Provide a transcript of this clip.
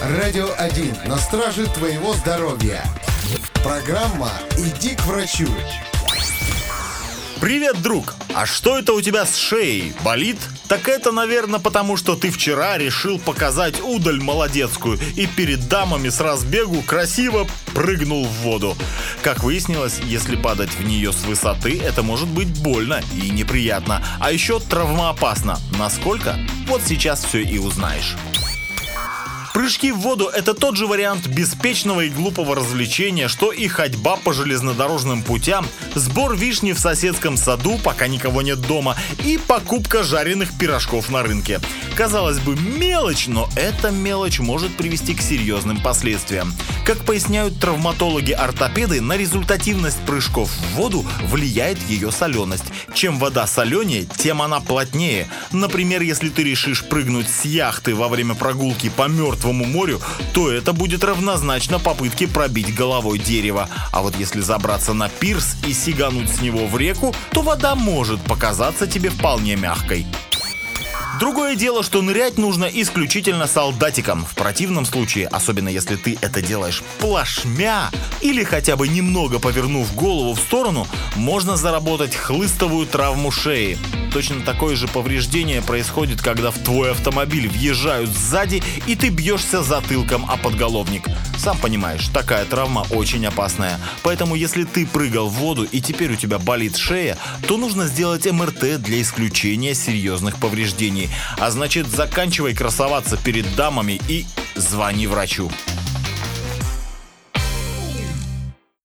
Радио 1 на страже твоего здоровья. Программа «Иди к врачу». Привет, друг! А что это у тебя с шеей? Болит? Так это, наверное, потому что ты вчера решил показать удаль молодецкую и перед дамами с разбегу красиво прыгнул в воду. Как выяснилось, если падать в нее с высоты, это может быть больно и неприятно, а еще травмоопасно. Насколько? Вот сейчас все и узнаешь. Прыжки в воду – это тот же вариант беспечного и глупого развлечения, что и ходьба по железнодорожным путям, сбор вишни в соседском саду, пока никого нет дома, и покупка жареных пирожков на рынке. Казалось бы, мелочь, но эта мелочь может привести к серьезным последствиям. Как поясняют травматологи-ортопеды, на результативность прыжков в воду влияет ее соленость. Чем вода соленее, тем она плотнее. Например, если ты решишь прыгнуть с яхты во время прогулки по мертвому морю, то это будет равнозначно попытке пробить головой дерево. А вот если забраться на пирс и сигануть с него в реку, то вода может показаться тебе вполне мягкой. Другое дело, что нырять нужно исключительно солдатиком. В противном случае, особенно если ты это делаешь плашмя или хотя бы немного повернув голову в сторону, можно заработать хлыстовую травму шеи. Точно такое же повреждение происходит, когда в твой автомобиль въезжают сзади и ты бьешься затылком о подголовник. Сам понимаешь, такая травма очень опасная. Поэтому если ты прыгал в воду и теперь у тебя болит шея, то нужно сделать МРТ для исключения серьезных повреждений. А значит, заканчивай красоваться перед дамами и звони врачу.